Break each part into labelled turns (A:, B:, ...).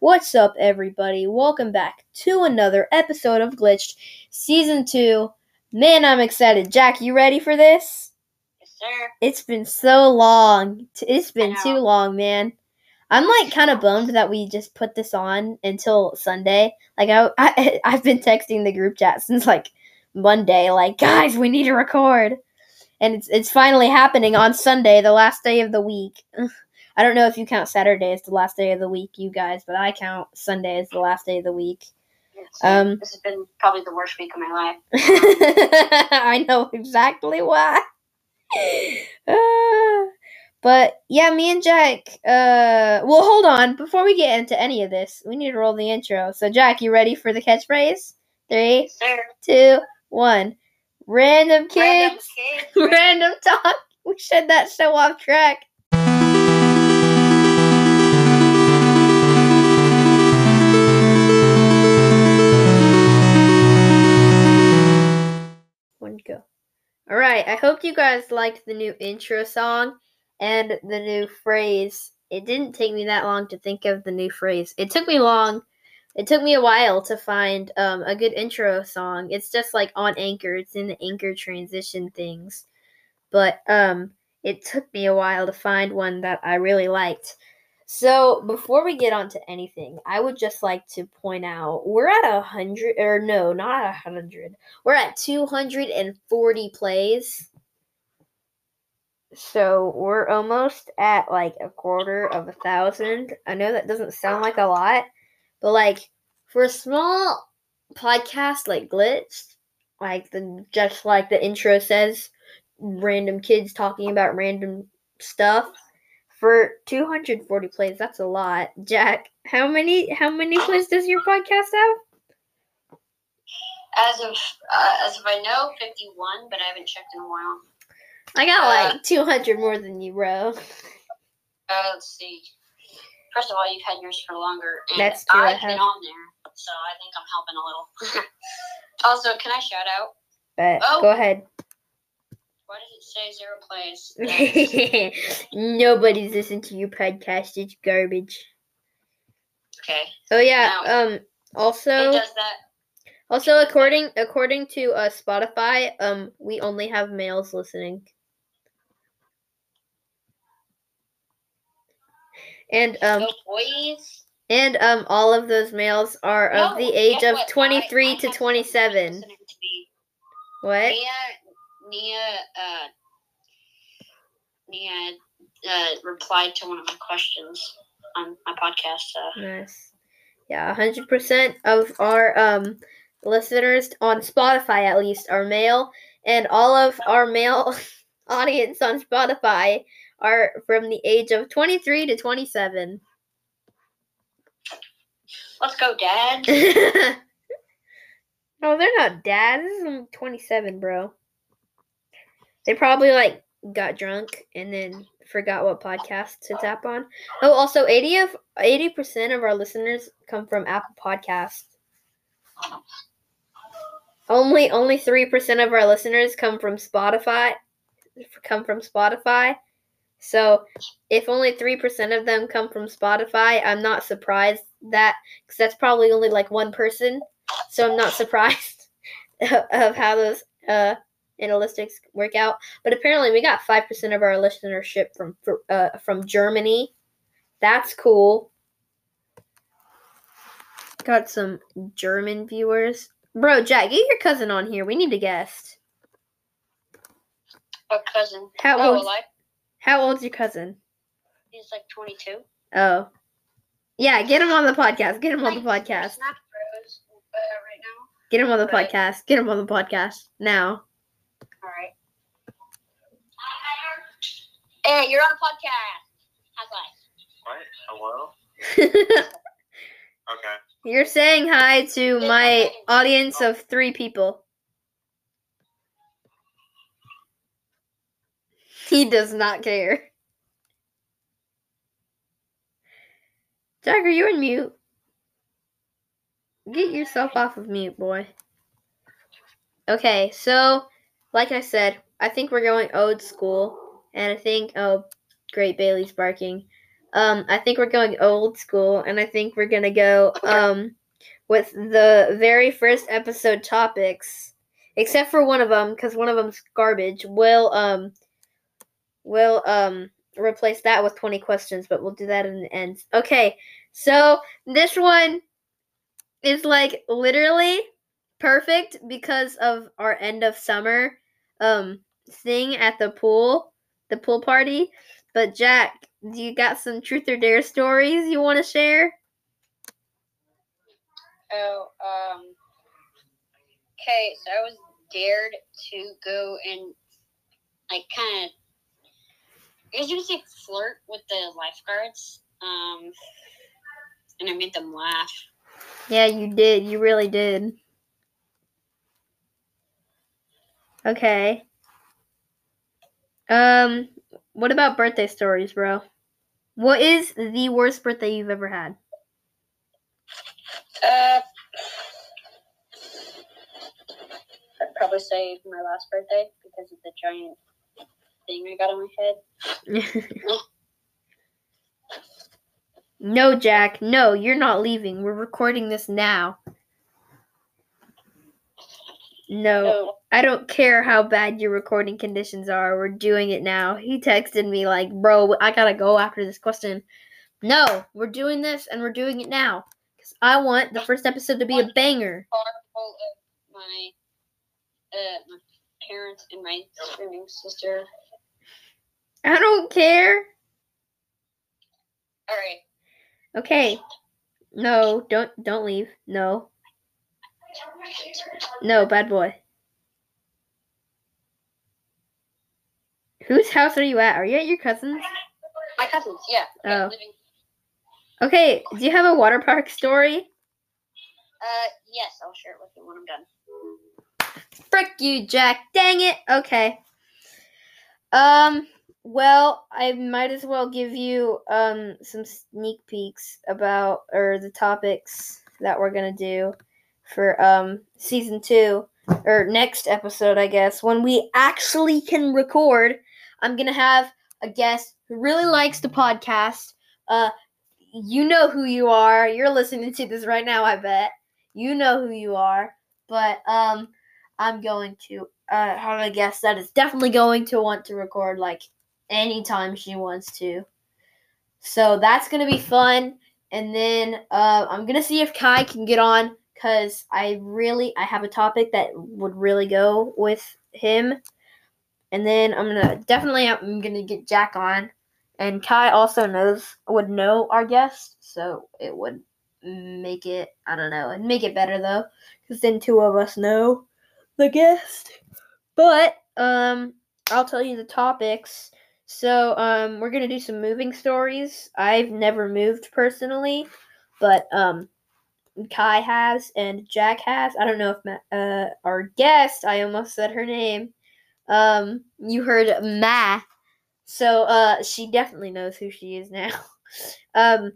A: What's up, everybody? Welcome back to another episode of Glitched Season 2. Man, I'm excited. Jack, you ready for this?
B: Yes, sir.
A: It's been so long. It's been too long, man. I'm like kind of bummed that we just put this on until Sunday. Like I, I I've been texting the group chat since like Monday like, "Guys, we need to record." And it's it's finally happening on Sunday, the last day of the week. I don't know if you count Saturday as the last day of the week, you guys, but I count Sunday as the last day of the week. Um,
B: this has been probably the worst week of my life.
A: I know exactly why. Uh, but yeah, me and Jack. Uh, well, hold on. Before we get into any of this, we need to roll the intro. So, Jack, you ready for the catchphrase? Three,
B: Yes,
A: two, one. Random
B: Random
A: kids,
B: kids.
A: random talk. We said that so off track. All right. I hope you guys liked the new intro song and the new phrase. It didn't take me that long to think of the new phrase. It took me long. It took me a while to find um, a good intro song. It's just like on Anchor. It's in the Anchor transition things. But um, it took me a while to find one that I really liked. So before we get on to anything, I would just like to point out we're at a hundred or no, not a hundred. We're at two hundred and forty plays. So we're almost at like a quarter of a thousand. I know that doesn't sound like a lot, but like for a small podcast like Glitch, like the just like the intro says, random kids talking about random stuff. For 240 plays, that's a lot. Jack, how many how many plays does your podcast have?
B: As of uh, as of I know, fifty-one, but I haven't checked in a while.
A: I got
B: Uh,
A: like 200 more than you, bro.
B: Uh, let's see. First of all, you've had yours for longer, and
A: That's true, I
B: I've been on there, so I think I'm helping a little. also, can I shout out?
A: But
B: Oh.
A: go ahead.
B: Why does it say zero plays?
A: Nobody's listening to your podcast. It's garbage.
B: okay,
A: Oh yeah.
B: Now-
A: Um.
B: it
A: Also,
B: does that.
A: also according according to uh, Spotify, um, we only have males listening. And um
B: Go boys.
A: and um all of those males are of the age of
B: what?
A: 23
B: I
A: to 27.
B: to.
A: What?
B: Nia, Nia, uh, Nia uh, replied to one of my questions on my podcast. Uh,
A: Nice. Yeah, hundred percent of our um listeners on Spotify at least are male, and all of our male audience on Spotify are from the age of twenty three to twenty seven.
B: let's go, Dad.
A: no, they're not dads. This is twenty seven, bro. They probably like got drunk and then forgot what podcast to tap on. Oh, also eighty of eighty percent of our listeners come from Apple Podcasts. Only only three percent of our listeners come from Spotify. Come from Spotify. So if only three percent of them come from Spotify, I'm not surprised that because that's probably only like one person. So I'm not surprised of how those uh analytics work out. But apparently, we got five percent of our listenership from fr- uh, from Germany. That's cool. Got some German viewers. Bro, Jack, get your cousin on here. We need a guest.
B: A cousin.
A: How
B: oh,
A: old? How old's your cousin?
B: He's like 22.
A: Oh, yeah. Get him on the podcast. Get him on the podcast.
B: Snap Bros right now.
A: Get him on the podcast. Get him on the podcast now.
B: All right. Hey, you're on a podcast. How's life?
C: What? Hello? Okay.
A: You're saying hi to my audience of three people. He does not care. Jack, are you on mute? Get yourself off of mute, boy. Okay, so like I said, I think we're going old school, and I think oh, great Bailey's barking. Um, I think we're going old school, and I think we're gonna go um with the very first episode topics, except for one of them because one of them's garbage. We'll um we'll um replace that with twenty questions, but we'll do that in the end. Okay, so this one is like literally perfect because of our end of summer um thing at the pool, the pool party. But Jack, do you got some truth or dare stories you want to share?
B: Oh, um. Okay, so I was dared to go and, like, kind of. I guess you could say flirt with the lifeguards. Um, and I made them laugh.
A: Yeah, you did. You really did. Okay. Um, what about birthday stories, bro? What is the worst birthday you've ever had?
B: Uh, I'd probably say my last birthday because of the giant thing I got on my head.
A: no, Jack. No, you're not leaving. We're recording this now. No,
B: So,
A: I don't care how bad your recording conditions are. We're doing it now. He texted me like, "Bro, I gotta go after this question." No, we're doing this and we're doing it now because I want the first episode to be a banger.
B: my, uh, my parents and my screaming sister.
A: I don't care.
B: All right.
A: Okay. No, don't don't leave. No. No, bad boy. Whose house are you at? Are you at your cousin's?
B: My cousins, yeah.
A: Oh. Okay, do you have a water park story?
B: uh, yes, I'll share it with you when I'm done.
A: Frick you, Jack. Dang it. Okay. Um, well, I might as well give you um some sneak peeks about or the topics that we're going to do for um season 2 or next episode, I guess, when we actually can record. I'm to have a guest who really likes the podcast. Uh you know who you are. You're listening to this right now, I bet. You know who you are. But um I'm going to uh, have a guest that is definitely going to want to record like anytime she wants to. So that's gonna be fun. And then uh, I'm gonna see if Kai can get on because I really I have a topic that would really go with him. And then I'm gonna definitely I'm gonna get Jack on. And Kai also knows would know our guest, so it would make it I don't know, and make it better though, because then two of us know the guest. But um I'll tell you the topics. So um we're to do some moving stories. I've never moved personally, but um Kai has and Jack has. I don't know if Ma- uh our guest, I almost said her name. Um you heard Ma. So uh she definitely knows who she is now. um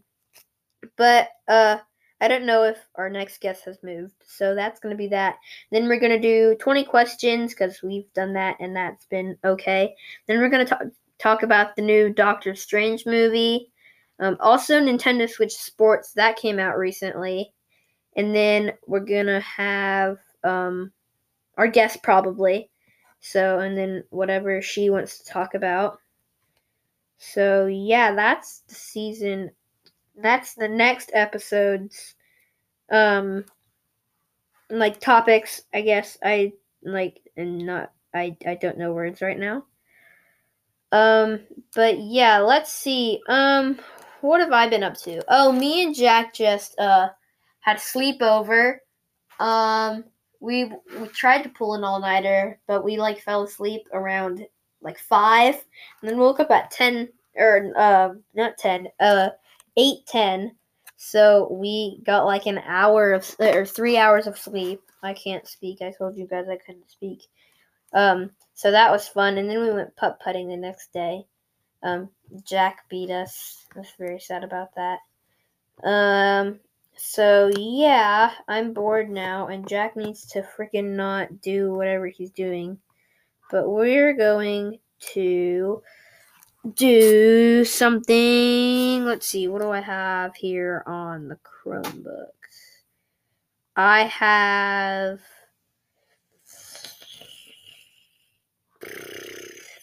A: but uh I don't know if our next guest has moved. So that's going to be that. Then we're going to do 20 questions because we've done that and that's been okay. Then we're going to talk, talk about the new Doctor Strange movie. Um, also, Nintendo Switch Sports, that came out recently. And then we're to have um, our guest probably. So, and then whatever she wants to talk about. So, yeah, that's the season. That's the next episode's um like topics i guess i like and not i i don't know words right now um but yeah let's see um what have i been up to oh me and jack just uh had a sleepover um we we tried to pull an all-nighter but we like fell asleep around like five and then woke up at 10 or uh not 10 uh 8 10 so we got like an hour of or three hours of sleep. I can't speak. I told you guys I couldn't speak. Um, so that was fun. And then we went putt putting the next day. Um, Jack beat us. I was very sad about that. Um, so yeah, I'm bored now, and Jack needs to freaking not do whatever he's doing. But we're going to do something. Let's see, what do I have here on the Chromebook? I have.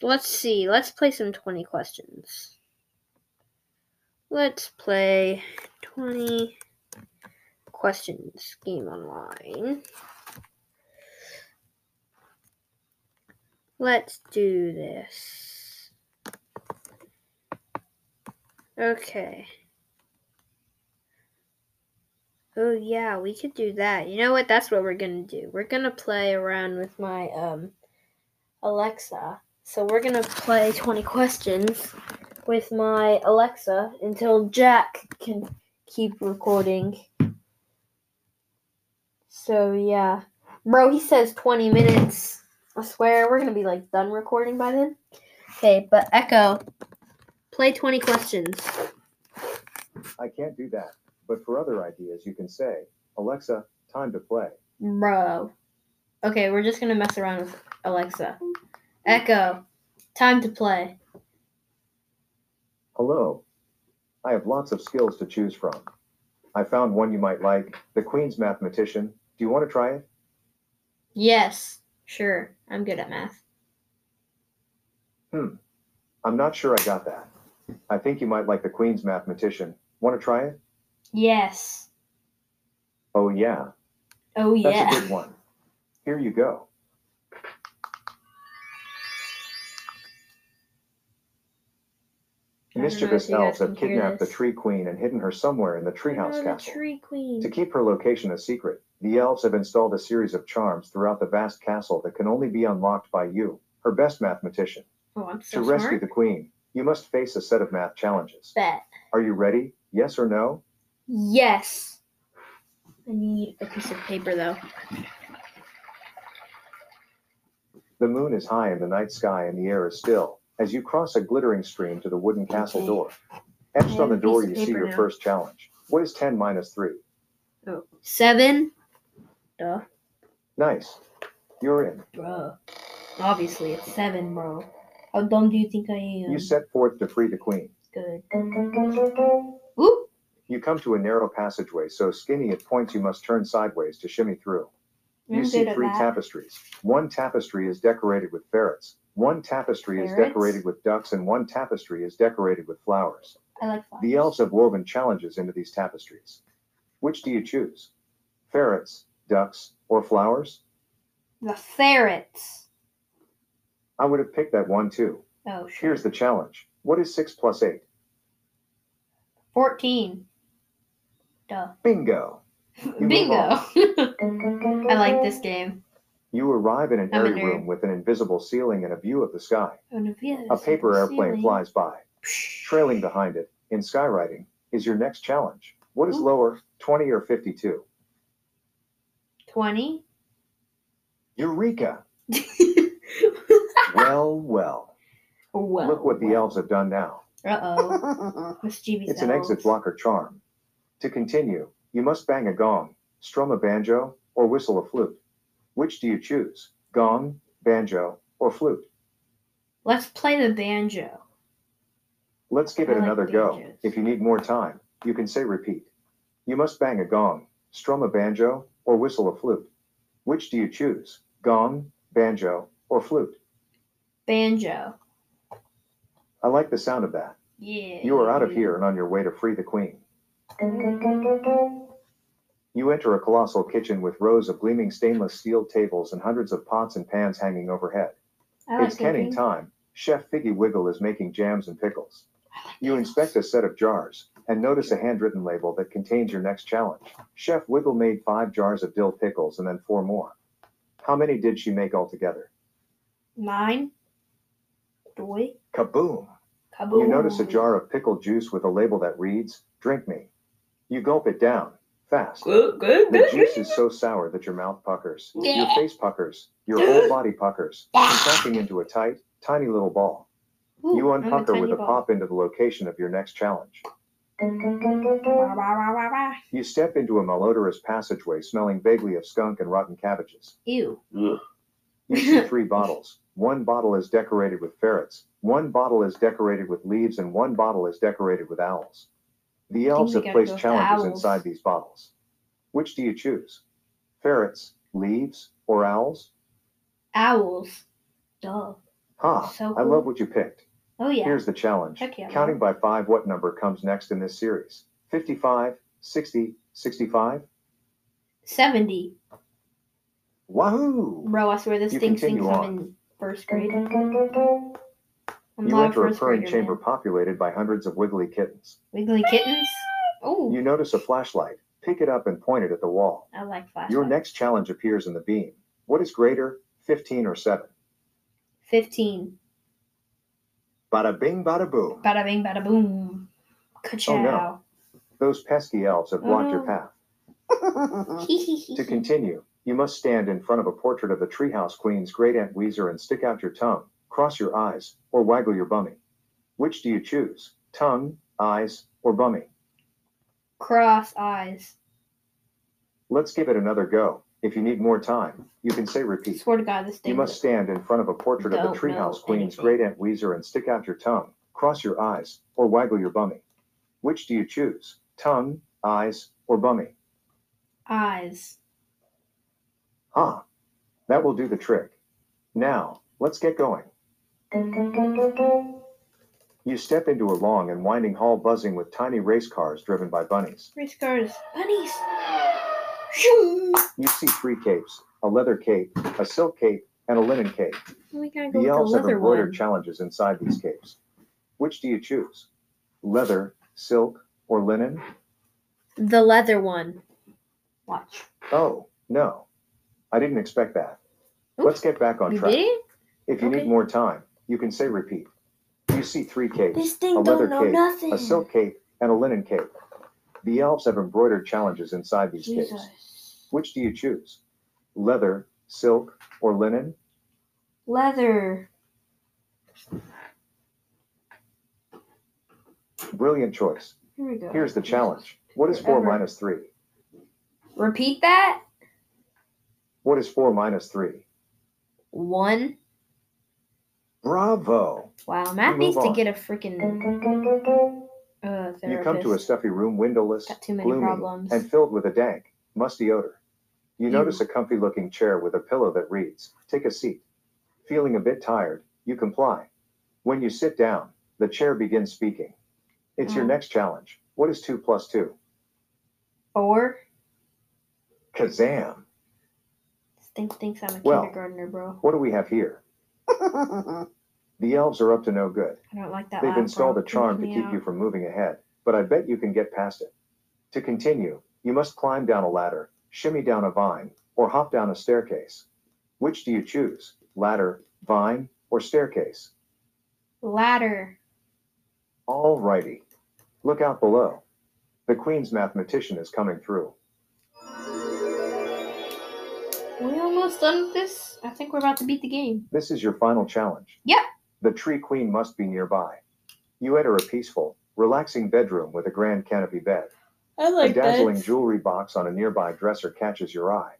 A: Let's see, let's play some 20 questions. Let's play 20 questions game online. Let's do this. Okay. Oh yeah, we could do that. You know what? That's what we're gonna do. We're gonna play around with my um Alexa. So we're gonna play 20 questions with my Alexa until Jack can keep recording. So yeah. Bro, he says 20 minutes. I swear we're gonna be like done recording by then. Okay, but Echo, play 20 questions.
D: I can't do that. But for other ideas, you can say, Alexa, time to play.
A: Bro. Okay, we're just gonna mess around with Alexa. Echo, time to play.
D: Hello. I have lots of skills to choose from. I found one you might like, the Queen's Mathematician. Do you want to try it?
A: Yes, sure. I'm good at math.
D: Hmm. I'm not sure I got that. I think you might like the Queen's Mathematician. Want to try it?
A: Yes.
D: Oh, yeah.
A: Oh yeah.
D: That's a good one. Here you go. Mischievous
A: if you guys
D: elves have kidnapped the. Tree Queen and hidden her somewhere in the treehouse
A: Oh, the
D: castle.
A: tree queen.
D: To keep her location a secret, the elves have installed a series of charms throughout the vast castle that can only be unlocked by you, her best mathematician.
A: Oh, I'm so
D: to rescue the queen, you must face a set of math challenges.
A: Bet.
D: Are you ready? Yes or no?
A: Yes. I need a piece of paper though.
D: The moon is high in the night sky and the air is still as you cross a glittering stream to the wooden castle
A: Okay.
D: door. Etched on the door, you see your
A: now.
D: first challenge. What is 10 minus 3?
A: Oh. Seven. Duh.
D: Nice. You're in.
A: Bro. Obviously it's seven, bro. How dumb do you think I am?
D: You set forth to free the queen.
A: Good. Ooh.
D: You come to a narrow passageway so skinny it points you must turn sideways to shimmy through. You
A: I'm
D: see three
A: that.
D: tapestries. One tapestry is decorated with ferrets. One tapestry is decorated with ducks, and one tapestry is decorated with flowers.
A: I like flowers.
D: The elves have woven challenges into these tapestries. Which do you choose? Ferrets, ducks, or flowers?
A: The ferrets.
D: I would have picked that one too.
A: Oh, sure.
D: Here's the challenge. What is 6 plus 8?
A: 14. Duh.
D: Bingo!
A: Bingo. I like this game.
D: You arrive in an
A: I'm
D: airy room with an invisible ceiling and a view of the sky.
A: Oh, no, yeah,
D: A paper airplane
A: ceiling.
D: flies by. Trailing behind it, in skywriting, is your next challenge. What is
A: Ooh.
D: lower, 20 or 52?
A: 20.
D: Eureka! Well, well.
A: well,
D: Look what the elves have done now.
A: Uh oh. Mischievous
D: It's an exit blocker charm. To continue, you must bang a gong, strum a banjo, or whistle a flute. Which do you choose? Gong, banjo, or flute?
A: Let's play the banjo.
D: Let's give
A: I
D: it
A: like
D: another go. If you need more time, you can say repeat. You must bang a gong, strum a banjo, or whistle a flute. Which do you choose? Gong, banjo, or flute?
A: Banjo.
D: I like the sound of that.
A: Yeah.
D: You are out of here and on your way to free the queen. You enter a colossal kitchen with rows of gleaming stainless steel tables and hundreds of pots and pans hanging overhead.
A: Like
D: it's canning time. Chef Figgy Wiggle is making jams and pickles.
A: Like
D: You
A: pickles.
D: inspect a set of jars and notice a handwritten label that contains your next challenge. Chef Wiggle made five jars of dill pickles and then four more. How many did she make altogether?
A: Nine. Doy.
D: Kaboom!
A: Kaboom.
D: You notice a jar of pickled juice with a label that reads, Drink me. You gulp it down, fast.
A: Good, good,
D: The
A: good.
D: juice is so sour that your mouth puckers, your face puckers, your whole body puckers, contracting into a tight, tiny little ball.
A: Ooh,
D: You
A: I'm a
D: unpucker with a
A: ball.
D: pop into the location of your next challenge. You step into a malodorous passageway smelling vaguely of skunk and rotten cabbages.
A: Ew.
D: You see three bottles. One bottle is decorated with ferrets, one bottle is decorated with leaves, and one bottle is decorated with owls. The elves have placed
A: go with the
D: challenges inside these bottles. Which do you choose? Ferrets, leaves, or owls?
A: Owls. Duh.
D: Ha!
A: So
D: I love what you picked.
A: Oh yeah.
D: Here's the challenge.
A: Yeah,
D: Counting by five, what number comes next in this series? 55, 60, 65?
A: 70.
D: Wahoo!
A: Bro, I swear this
D: You continue
A: thinks I'm in first grade. I'm
D: You enter a purring
A: grader,
D: chamber populated by hundreds of wiggly kittens.
A: Wiggly kittens? Oh,
D: You notice a flashlight. Pick it up and point it at the wall.
A: I like flashlights.
D: Your next challenge appears in the beam. What is greater, 15 or 7?
A: 15.
D: Bada bing, bada boom.
A: Bada bing, bada boom. Ka-chow.
D: Oh, no. Those pesky elves have blocked your
A: Oh.
D: path. To continue, you must stand in front of a portrait of the Treehouse Queen's great aunt Weezer and stick out your tongue, cross your eyes, or waggle your bummy. Which do you choose? Tongue, eyes, or bummy?
A: Cross eyes.
D: Let's give it another go. If you need more time, you can say repeat.
A: Swear to God, this thing.
D: You must stand in front of a portrait of the Treehouse Queen's great aunt Weezer and stick out your tongue, cross your eyes, or waggle your bummy. Which do you choose? Tongue, eyes, or bummy?
A: Eyes.
D: Ah, that will do the trick. Now, let's get going. You step into a long and winding hall buzzing with tiny race cars driven by bunnies.
A: Race cars. Bunnies.
D: You see three capes a leather cape, a silk cape, and a linen cape.
A: We gotta go
D: The
A: with the
D: elves have embroidered
A: one.
D: challenges inside these capes. Which do you choose? Leather, silk, or linen?
A: The leather one. Watch.
D: Oh, no. I didn't expect that.
A: Oops.
D: Let's get back on track. If you
A: Okay.
D: need more time, you can say repeat. You see three capes,
A: This
D: a leather
A: don't know
D: cape,
A: nothing.
D: a silk cape, and a linen cape. The elves have embroidered challenges inside these capes. Which do you choose? Leather, silk, or linen?
A: Leather.
D: Brilliant choice.
A: Here we go.
D: Here's the challenge. What is 4 minus 3?
A: Repeat that.
D: What is 4 minus 3?
A: One.
D: Bravo!
A: Wow, Matt
D: move
A: needs to get a freaking uh.
D: You come to a stuffy room, windowless,
A: Got too many
D: gloomy,
A: problems.
D: and filled with a dank, musty odor. You
A: Ew.
D: notice a comfy looking chair with a pillow that reads, Take a seat. Feeling a bit tired, you comply. When you sit down, the chair begins speaking. It's your
A: Mm.
D: next challenge. What is 2 plus 2?
A: Four.
D: Kazam!
A: This thing thinks I'm a
D: Well.
A: kindergartner, bro.
D: What do we have here? The elves are up to no good.
A: I don't like that.
D: They've installed a charm to keep
A: out.
D: you from moving ahead, but I bet you can get past it. To continue, you must climb down a ladder, shimmy down a vine, or hop down a staircase. Which do you choose? Ladder, vine, or staircase?
A: Ladder.
D: All righty. Look out below. The Queen's mathematician is coming through.
A: We almost done with this. I think we're about to beat the game.
D: This is your final challenge.
A: Yep.
D: The Tree Queen must be nearby. You enter a peaceful, relaxing bedroom with a grand canopy bed.
A: I like
D: A dazzling jewelry box on a nearby dresser catches your eye.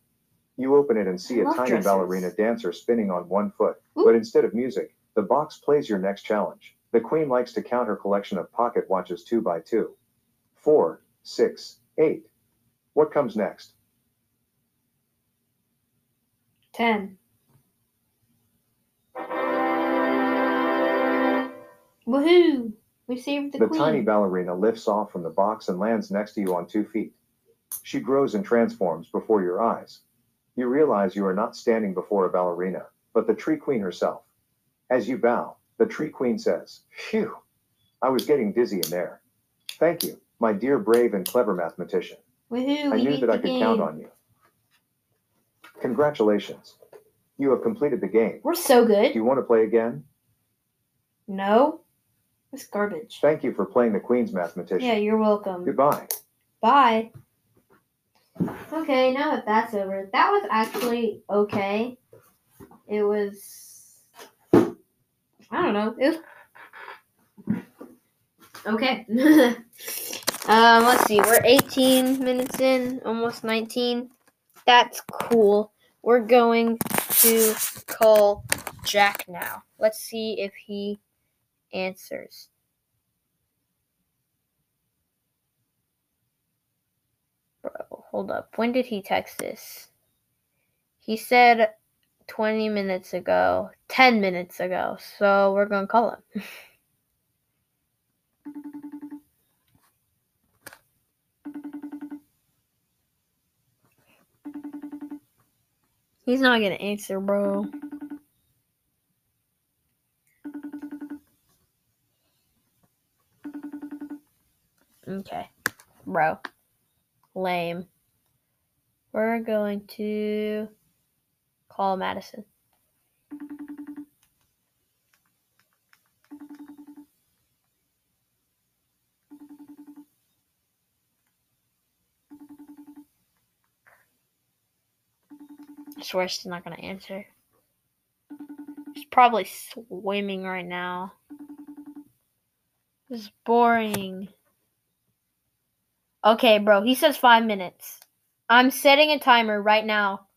D: You open it and see
A: I
D: a tiny
A: dresses.
D: ballerina dancer spinning on one foot,
A: Ooh.
D: but instead of music, the box plays your next challenge. The queen likes to count her collection of pocket watches two by two. Four, six, eight. What comes next?
A: Ten. Woohoo! We saved the,
D: The
A: queen.
D: tiny ballerina lifts off from the box and lands next to you on two feet. She grows and transforms before your eyes. You realize you are not standing before a ballerina, but the tree queen herself. As you bow, the tree queen says, Phew, I was getting dizzy in there. Thank you, my dear brave and clever mathematician.
A: Woohoo!
D: I knew that I could
A: game.
D: count on you. Congratulations. You have completed the game.
A: We're so good.
D: Do you want to play again?
A: No, it's garbage.
D: Thank you for playing the Queen's mathematician.
A: Yeah, you're welcome.
D: Goodbye.
A: Bye. Okay, now that that's over, that was actually okay. It was. I don't know. It was. Okay. um, let's see. We're 18 minutes in, almost 19. That's cool. We're going to call Jack now. Let's see if he answers. Bro, hold up. When did he text this? He said 20 minutes ago, 10 minutes ago. So we're going to call him. He's not going to answer, bro. Okay. Bro. Lame. We're going to call Madison. I swear she's not gonna answer. She's probably swimming right now. This is boring. Okay, bro. He says five minutes. I'm setting a timer right now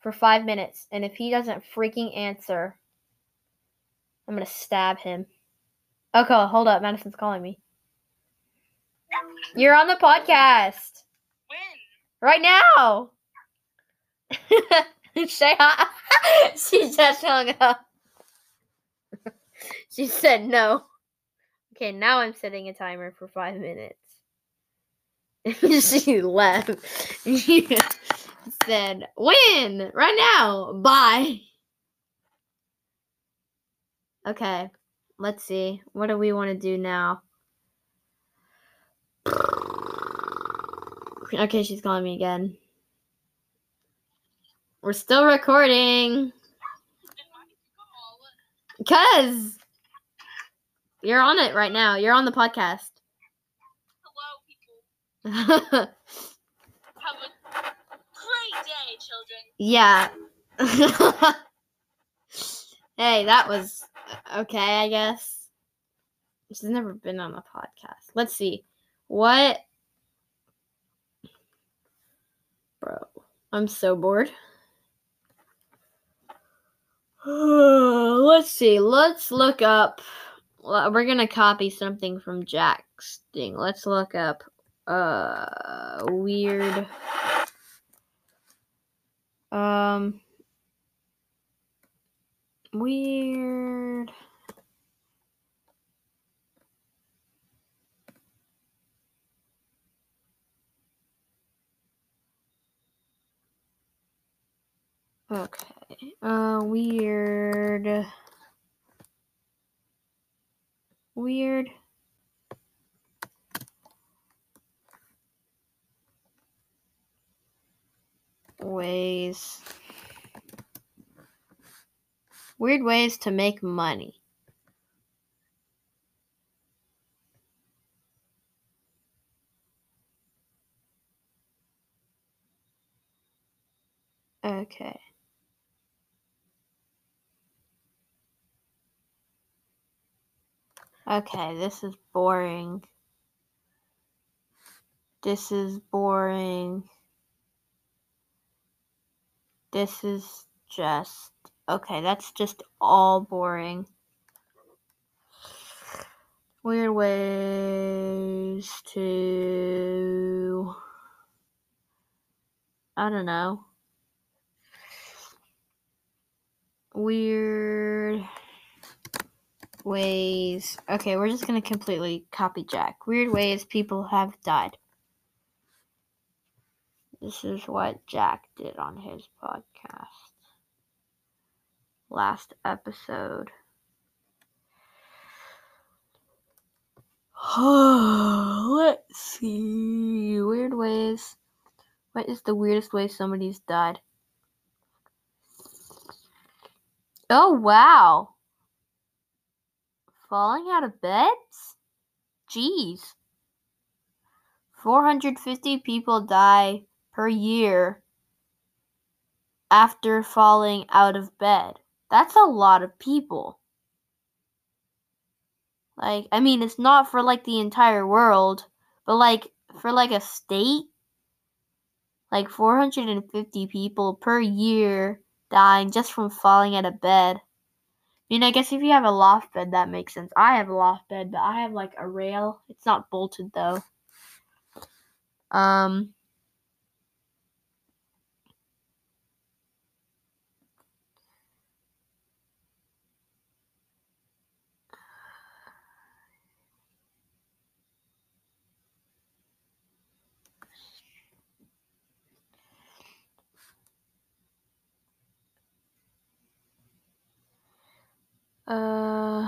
A: for five minutes, and if he doesn't freaking answer, I'm gonna stab him. Okay, hold up. Madison's calling me. You're on the podcast
B: When?
A: right now. Say hi. she just hung up. she said no. Okay, now I'm setting a timer for five minutes. she left. She said, "When? Right now. Bye." Okay, let's see. What do we want to do now? Okay, she's calling me again. We're still recording. Cuz you're on it right now. You're on the podcast.
B: Have a great day, children.
A: yeah. hey, that was okay, I guess. She's never been on a podcast. Let's see. What Bro, I'm so bored. Let's see. Let's look up. We're gonna copy something from Jack's thing. Let's look up uh weird. Um weird. Okay. Uh weird. Weird ways weird ways to make money. Okay. Okay, this is boring. This is boring. This is just okay, that's just all boring. Weird ways to I don't know. Weird ways. Okay, we're just gonna completely copy Jack. Weird ways people have died. This is what Jack did on his podcast. Last episode. Let's see. Weird ways. What is the weirdest way somebody's died? Oh, wow. Falling out of beds? Jeez. 450 people die per year after falling out of bed. That's a lot of people. Like, I mean, it's not for like the entire world, but like for like a state, like 450 people per year dying just from falling out of bed. I mean, I guess if you have a loft bed, that makes sense. I have a loft bed, but I have like a rail. It's not bolted though. Um. Uh,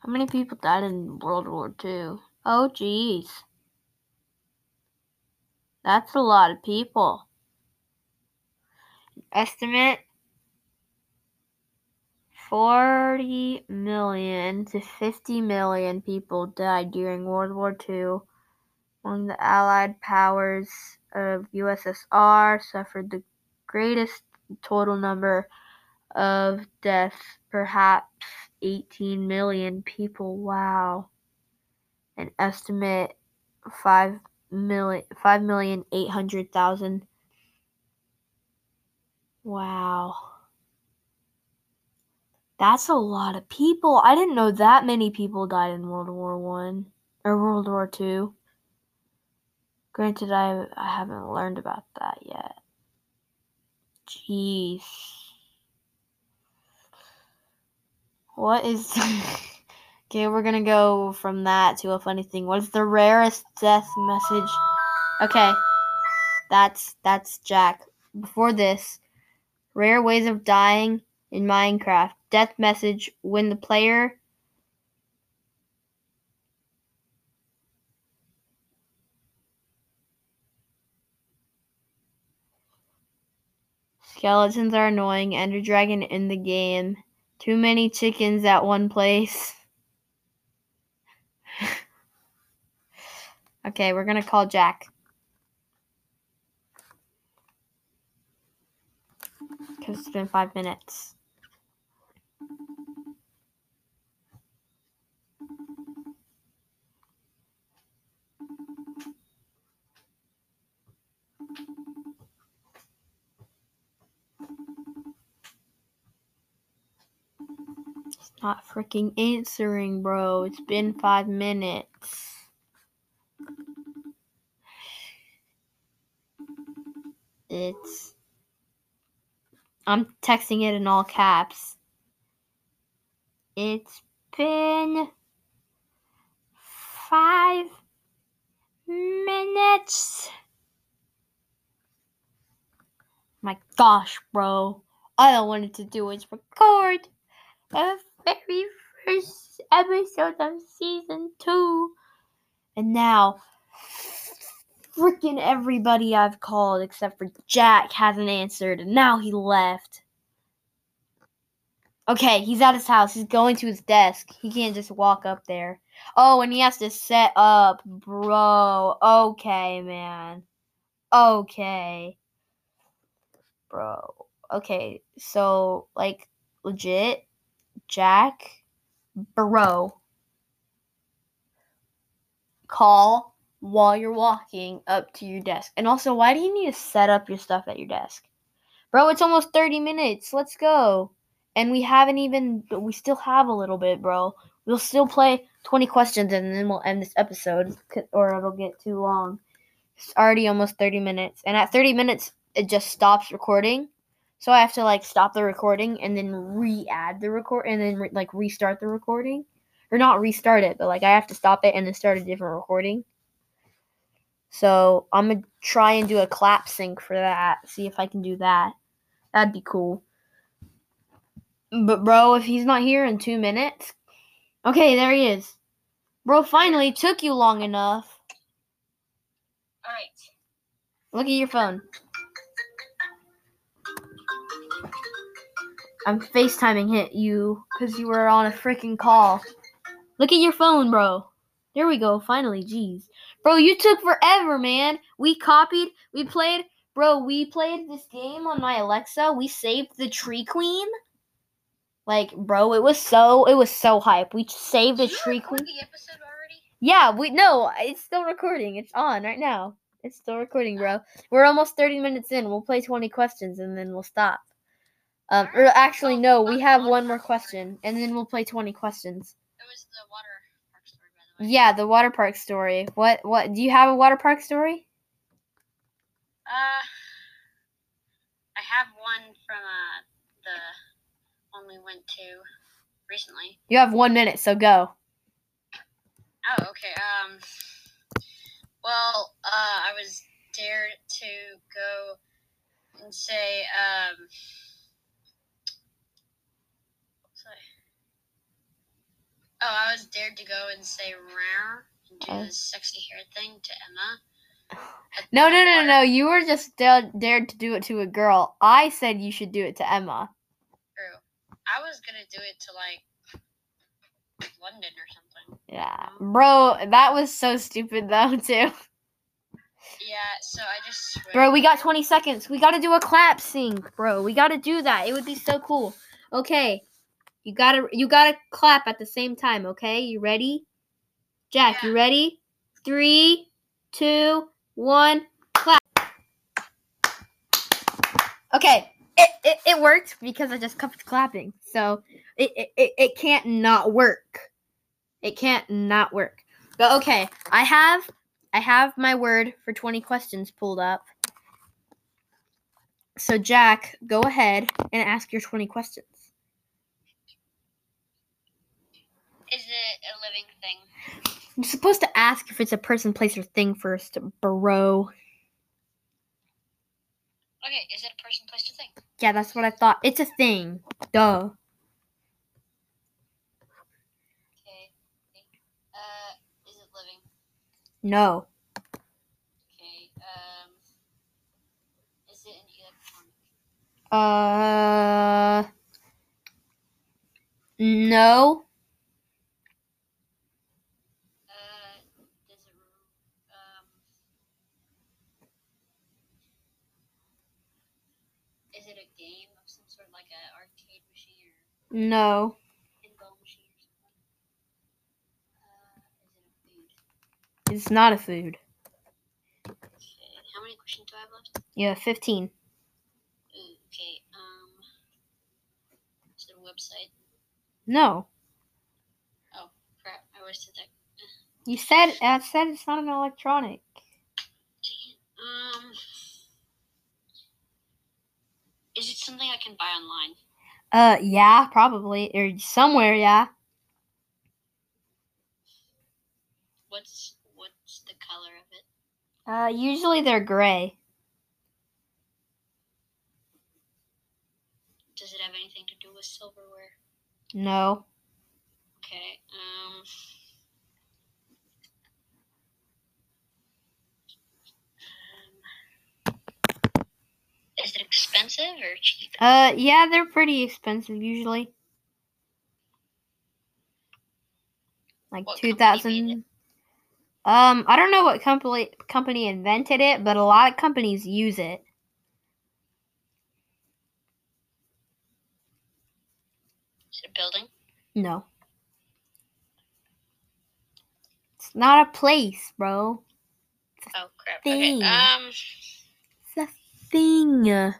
A: how many people died in World War II? Oh, geez. That's a lot of people. Estimate 40 million to 50 million people died during World War II. Among the Allied powers of USSR suffered the greatest total number of deaths, perhaps 18 million people. Wow. An estimate 5 million 5 million 800,000. Wow. That's a lot of people. I didn't know that many people died in World War 1 or World War 2. Granted I I haven't learned about that yet. Jeez. What is. okay, we're gonna go from that to a funny thing. What is the rarest death message? Okay. That's that's Jack. Before this, rare ways of dying in Minecraft. Death message when the player Skeletons are annoying. Ender Dragon in the game. Too many chickens at one place. okay, we're gonna call Jack. Because it's been five minutes. It's not freaking answering, bro. It's been five minutes. It's. I'm texting it in all caps. It's been five minutes. My gosh, bro. All I wanted to do was record very first episode of season two. And now, freaking everybody I've called except for Jack hasn't answered, and now he left. Okay, he's at his house. He's going to his desk. He can't just walk up there. Oh, and he has to set up, bro. Okay, man. Okay. Bro. Okay, so, like, legit, Jack, bro, call while you're walking up to your desk. And also, why do you need to set up your stuff at your desk? Bro, it's almost 30 minutes. Let's go. And we haven't even, we still have a little bit, bro. We'll still play 20 questions and then we'll end this episode or it'll get too long. It's already almost 30 minutes. And at 30 minutes, it just stops recording. So I have to like stop the recording and then re-add the record and then re- like restart the recording, or not restart it, but like I have to stop it and then start a different recording. So I'm gonna try and do a clap sync for that. See if I can do that. That'd be cool. But bro, if he's not here in two minutes, okay, there he is. Bro, finally took you long enough.
B: All right.
A: Look at your phone. I'm FaceTiming hit you because you were on a freaking call. Look at your phone, bro. There we go. Finally, jeez. Bro, you took forever, man. We copied, we played, bro, we played this game on my Alexa. We saved the Tree Queen. Like, bro, it was so it was so hype. We saved the
B: Did you
A: Tree Queen.
B: the episode already?
A: Yeah, we no, it's still recording. It's on right now. It's still recording, bro. We're almost 30 minutes in. We'll play 20 questions and then we'll stop. Um, or actually, no, we have one more question, and then we'll play 20 questions.
B: It was the water park story, by the way.
A: Yeah, the water park story. What? What? Do you have a water park story?
B: Uh, I have one from uh the one we went to recently.
A: You have one minute, so go.
B: Oh, okay. Um, well, uh, I was dared to go and say, um, Oh, I was dared to go and say "rare" and do
A: Oh.
B: the sexy hair thing to Emma.
A: No, no, no, no. You were just da- dared to do it to a girl. I said you should do it to Emma.
B: True. I was gonna do it to like London or something.
A: Yeah, bro, that was so stupid though too.
B: Yeah, so I just swear.
A: Bro, we got 20 seconds. We gotta do a clap sync, bro. We gotta do that. It would be so cool. Okay, you gotta you gotta clap at the same time. Okay, you ready? Jack, you ready? Three, two, one, clap. Okay, it, it, it worked because I just kept clapping. So it, it, it, it can't not work. It can't not work. But okay, I have I have my word for 20 questions pulled up. So Jack, go ahead and ask your 20 questions.
B: Is it a living thing?
A: You're supposed to ask if it's a person, place, or thing first, bro.
B: Okay, is it a person, place, or thing?
A: Yeah, that's what I thought. It's a thing. Duh.
B: Okay. Uh, is it living?
A: No.
B: Okay. Um, is it an electronic?
A: Uh. No.
B: Uh, does it um? Is it a game of some sort, like an arcade machine or
A: No.
B: pinball machine or something? Uh, is it a food?
A: It's not a food.
B: Okay. How many questions do I have left?
A: Yeah, 15.
B: Okay. Um, is it a website?
A: No.
B: Oh crap, I wasted that.
A: You said I said it's not an electronic.
B: Um, is it something I can buy online?
A: Uh yeah, probably. Or somewhere, yeah.
B: What's what's the color of it?
A: Uh usually they're gray.
B: Does it have anything to do with silverware?
A: No.
B: Okay. Um Is it expensive or cheap?
A: Uh yeah, they're pretty expensive usually. Like
B: What
A: two
B: company made
A: thousand. Um, I don't know what company company invented it, but a lot of companies use it.
B: Is it a building?
A: No. It's not a place, bro.
B: Oh crap.
A: Thing.
B: Okay. Um.
A: It's a thing.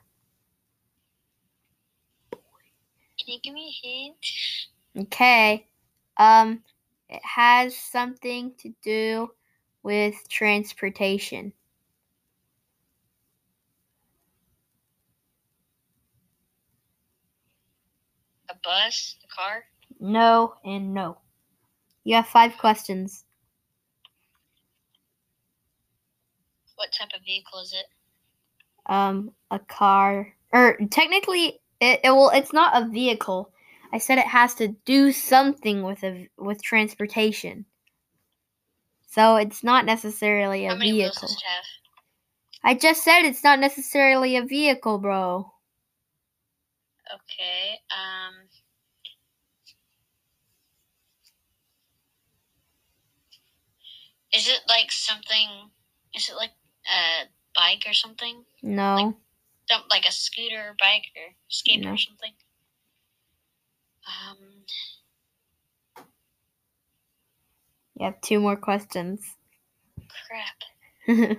B: Can you give me a hint?
A: Okay. Um, it has something to do with transportation.
B: A bus? A car?
A: No and no. You have five questions.
B: What type of vehicle is it?
A: Um, a car, or technically, it, it will. It's not a vehicle. I said it has to do something with a with transportation. So it's not necessarily a vehicle.
B: does it have?
A: I just said it's not necessarily a vehicle, bro.
B: Okay. Um. Is it like something? Is it like a bike or something?
A: No.
B: Some, like a scooter or bike or skateboard or something. Um,
A: you have two more questions.
B: Crap.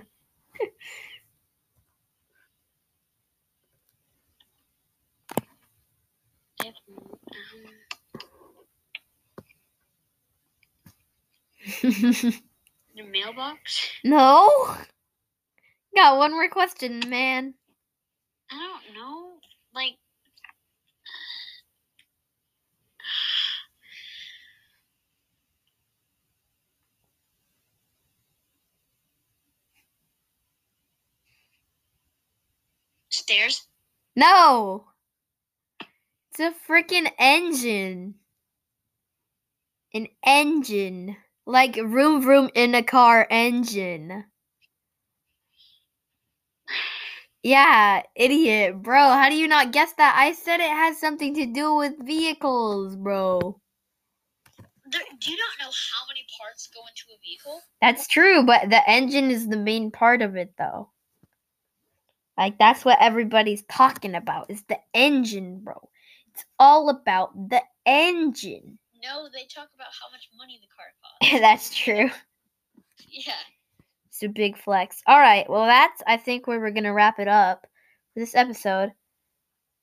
B: Your um, mailbox?
A: No. Got one more question, man.
B: I don't know. Like. Stairs?
A: No. It's a freaking engine. An engine. Like room room in a car engine. Yeah, idiot, bro. How do you not guess that? I said it has something to do with vehicles, bro.
B: There, do you not know how many parts go into a vehicle?
A: That's true, but the engine is the main part of it, though. Like, that's what everybody's talking about is the engine, bro. It's all about the engine.
B: No, they talk about how much money the car costs.
A: that's true.
B: yeah.
A: It's a big flex. All right, well, that's I think where we're gonna wrap it up for this episode,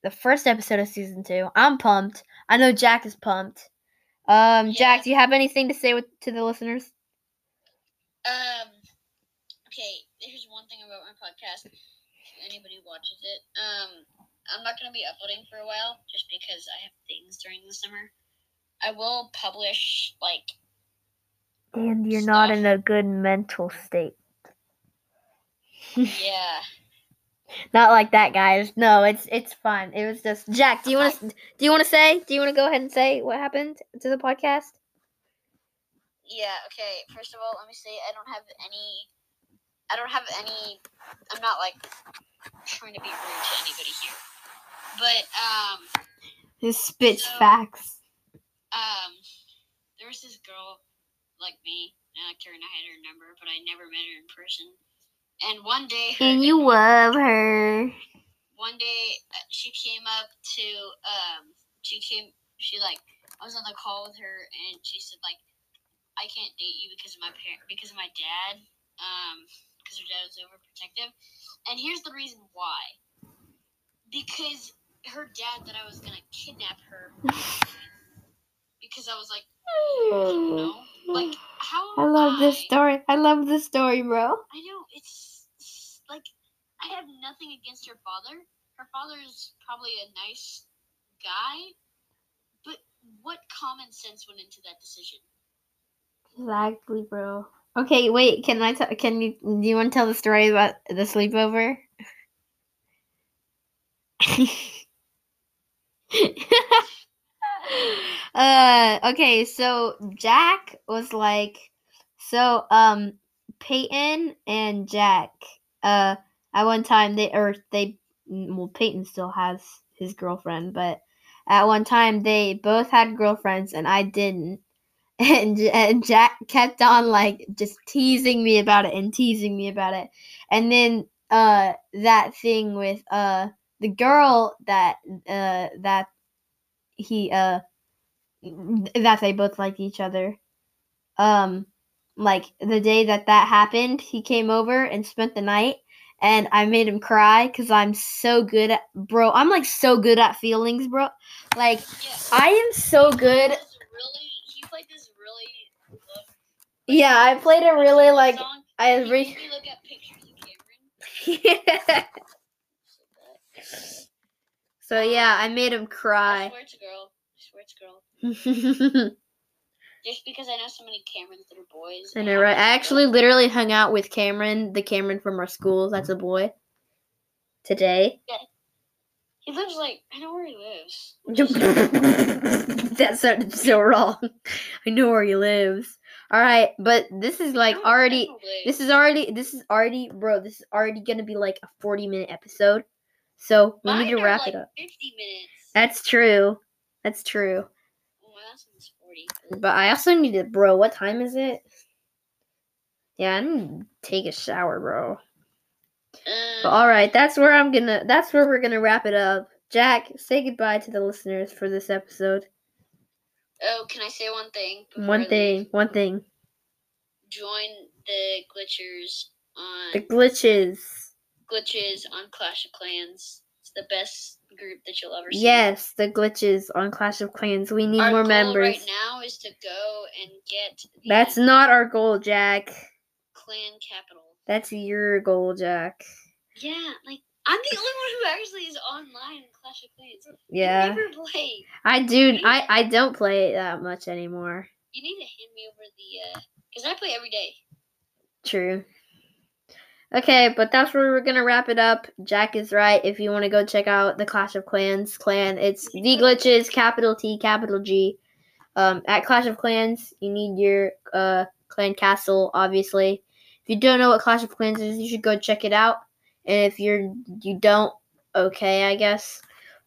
A: the first episode of season two. I'm pumped. I know Jack is pumped. Um, Jack, do you have anything to say with, to the listeners?
B: Um. Okay. Here's one thing about my podcast. If anybody watches it, um, I'm not gonna be uploading for a while just because I have things during the summer. I will publish like
A: And you're not in a good mental state.
B: Yeah.
A: Not like that, guys. No, it's it's fun. It was just Jack. Do you want to do you want to say? Do you want to go ahead and say what happened to the podcast?
B: Yeah, okay. First of all, let me say I don't have any I don't have any I'm not like trying to be rude to anybody here. But um
A: His spits
B: So-
A: facts.
B: um there was this girl like me, uh, Karen I had her number, but I never met her in person. And one day her
A: And you love her.
B: one day uh, she came up to um she came she like I was on the call with her and she said like I can't date you because of my parent because of my dad um because her dad was overprotective and here's the reason why because her dad that I was gonna kidnap her because I was like no like how
A: I love this story. I love this story, bro.
B: I know it's, I have nothing against her father. Her father is probably a nice guy, but what common sense went into that decision?
A: Exactly, bro. Okay, wait. Can I? T- can you? Do you want to tell the story about the sleepover? uh. Okay. So Jack was like, so um, Peyton and Jack. Uh, at one time they or they well Peyton still has his girlfriend, but at one time they both had girlfriends and I didn't and, and Jack kept on like just teasing me about it and teasing me about it. And then uh that thing with uh the girl that uh that he uh that they both liked each other. Um like the day that that happened, he came over and spent the night and I made him cry cuz I'm so good at bro, I'm like so good at feelings, bro. Like
B: Yeah,
A: I am so good
B: really he played this really
A: Yeah, I played a really like
B: song.
A: I re-
B: look at pictures of Cameron.
A: yeah.
B: So
A: yeah, I made him
B: I
A: cry.
B: swear it's girl. I swear it's girl. Just because I know so many Camerons that are boys.
A: I know, right? I actually literally hung out with Cameron, the Cameron from our school. That's a boy. Today. Yeah.
B: He lives like I know where he lives.
A: that sounded so wrong. I know where he lives. All right, but this is like already.
B: definitely.
A: This is already. This is already, bro. This is already gonna be like a forty-minute episode. So we need
B: Mine
A: to
B: are,
A: wrap
B: like
A: it up.
B: Fifty minutes.
A: That's true. That's true.
B: Well, my
A: But I also need to, bro. What time is it? Yeah, I need to take a shower, bro. But
B: Um,
A: all right, that's where I'm gonna. That's where we're gonna wrap it up. Jack, say goodbye to the listeners for this episode.
B: Oh, can I say one thing?
A: One thing. One thing.
B: Join the glitchers on
A: The glitches.
B: glitches on Clash of Clans. It's the best group that you'll ever see.
A: Yes, the glitches on Clash of Clans. We need
B: Our
A: more
B: goal
A: members.
B: right now is to go and get
A: That's not our goal, Jack.
B: clan capital.
A: That's your goal, Jack.
B: Yeah, like I'm the only one who actually is online in Clash of Clans.
A: Yeah.
B: never play.
A: I do. I I don't play it that much anymore.
B: You need to hand me over the uh, because I play every day.
A: True. Okay, but that's where we're gonna wrap it up. Jack is right. If you want to go check out the Clash of Clans clan, it's the glitches, capital T, capital G. Um, at Clash of Clans, you need your uh clan castle, obviously. If you don't know what Clash of Clans is, you should go check it out. And if you're you don't, okay, I guess.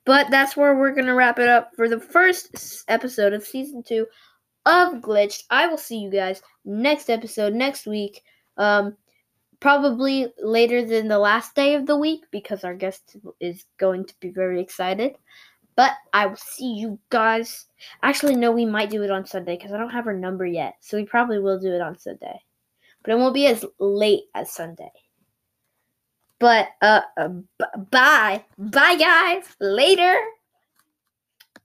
A: But that's where we're gonna wrap it up for the first episode of season two of Glitched. I will see you guys next episode next week. Um, probably later than the last day of the week because our guest is going to be very excited. But I will see you guys. Actually, no, we might do it on Sunday because I don't have her number yet. So we probably will do it on Sunday. But it won't be as late as Sunday. But, uh, uh b- bye. Bye, guys. Later.